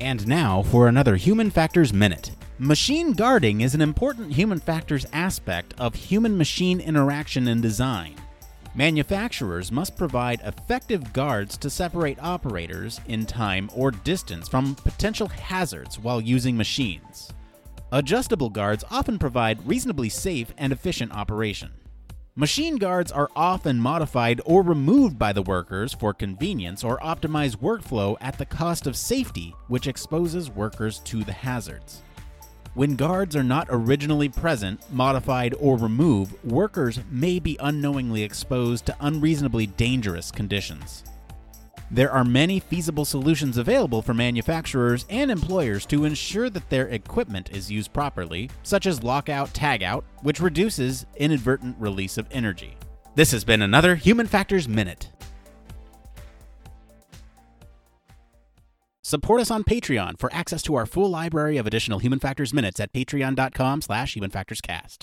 And now for another Human Factors Minute. Machine guarding is an important human factors aspect of human machine interaction and design. Manufacturers must provide effective guards to separate operators in time or distance from potential hazards while using machines. Adjustable guards often provide reasonably safe and efficient operation. Machine guards are often modified or removed by the workers for convenience or optimize workflow at the cost of safety, which exposes workers to the hazards. When guards are not originally present, modified, or removed, workers may be unknowingly exposed to unreasonably dangerous conditions. There are many feasible solutions available for manufacturers and employers to ensure that their equipment is used properly, such as lockout tagout, which reduces inadvertent release of energy. This has been another Human Factors Minute. Support us on Patreon for access to our full library of additional Human Factors minutes at patreon.com slash humanfactorscast.